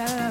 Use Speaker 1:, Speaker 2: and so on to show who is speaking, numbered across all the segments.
Speaker 1: Yeah.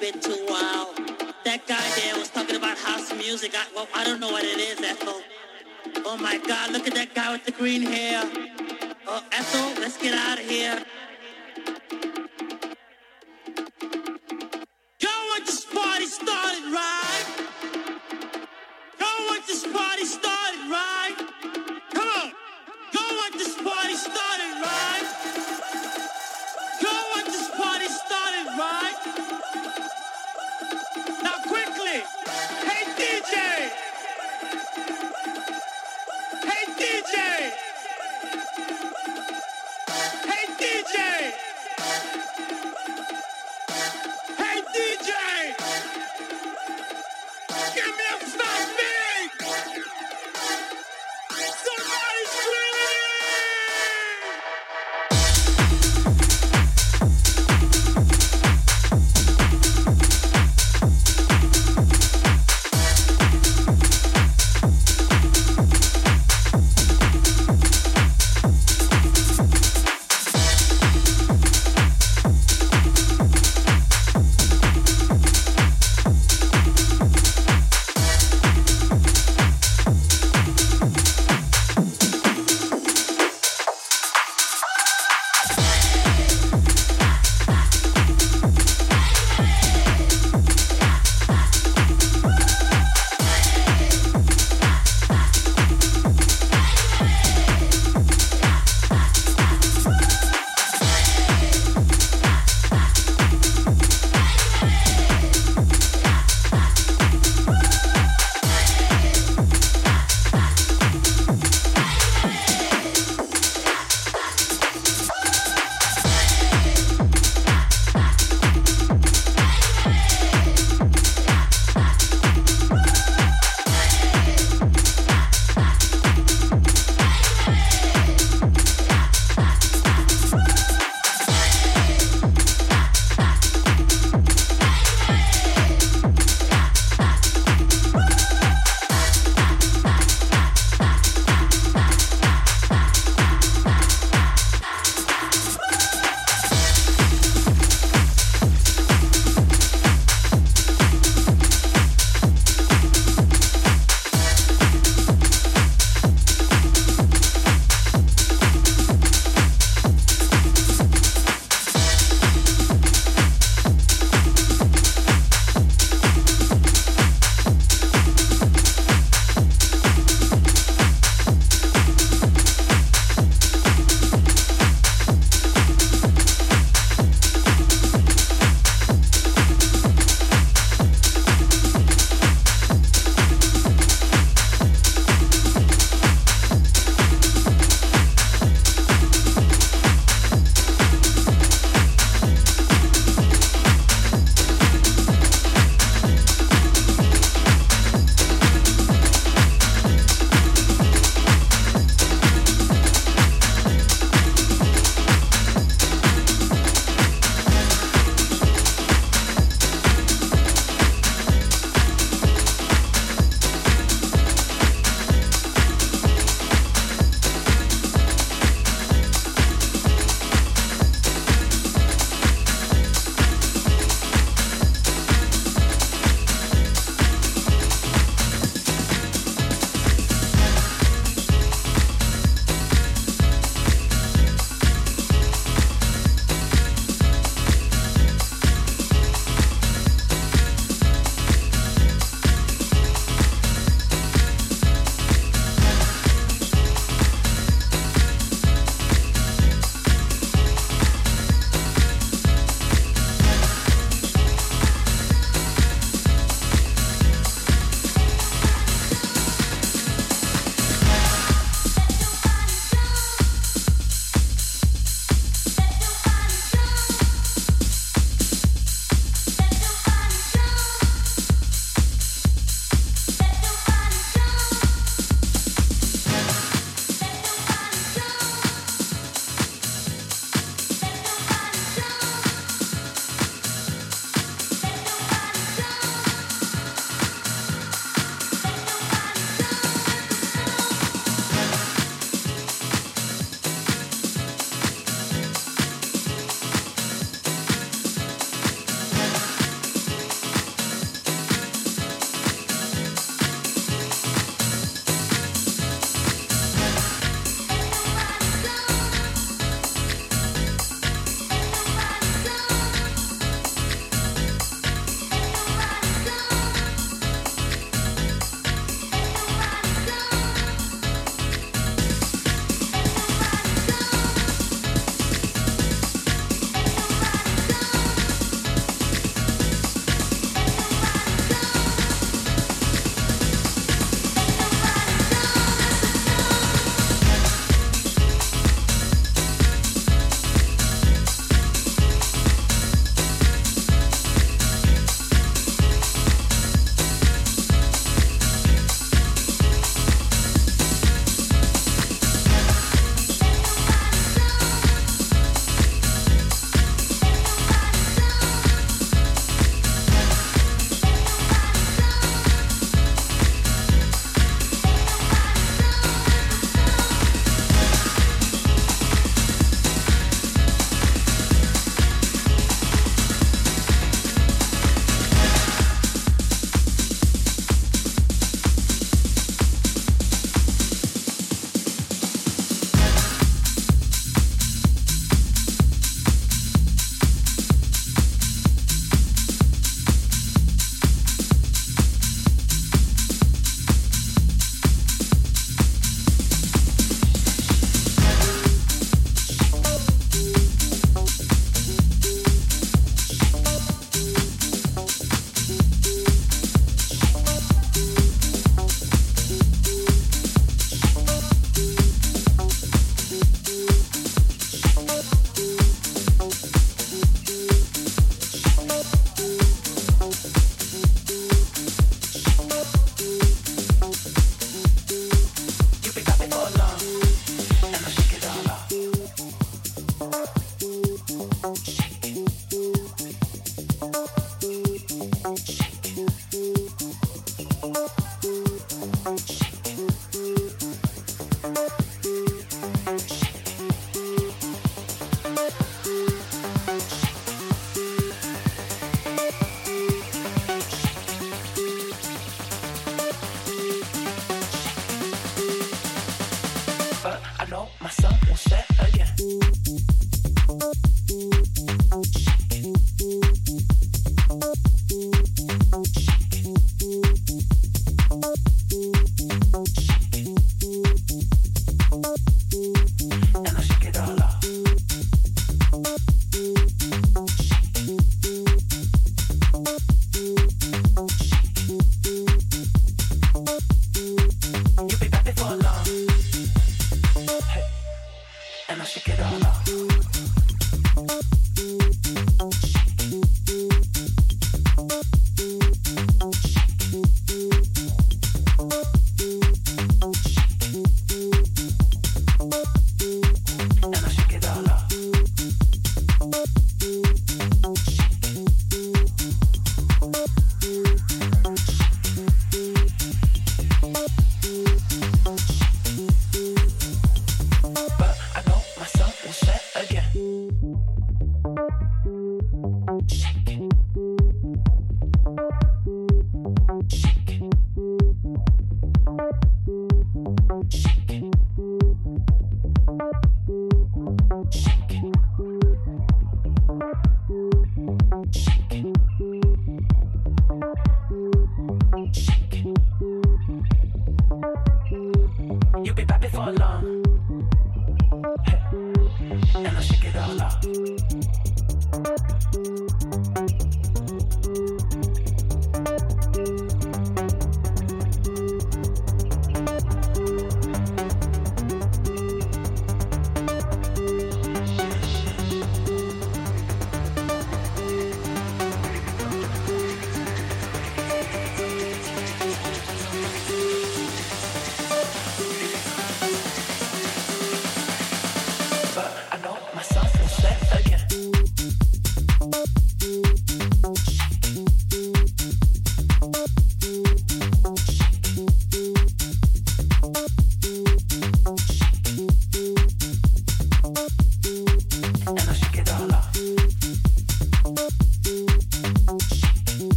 Speaker 2: Bit too wild. That guy there was talking about house music. I, well, I don't know what it is, Ethel. Oh my God, look at that guy with the green hair. Oh, Ethel, let's get out of here.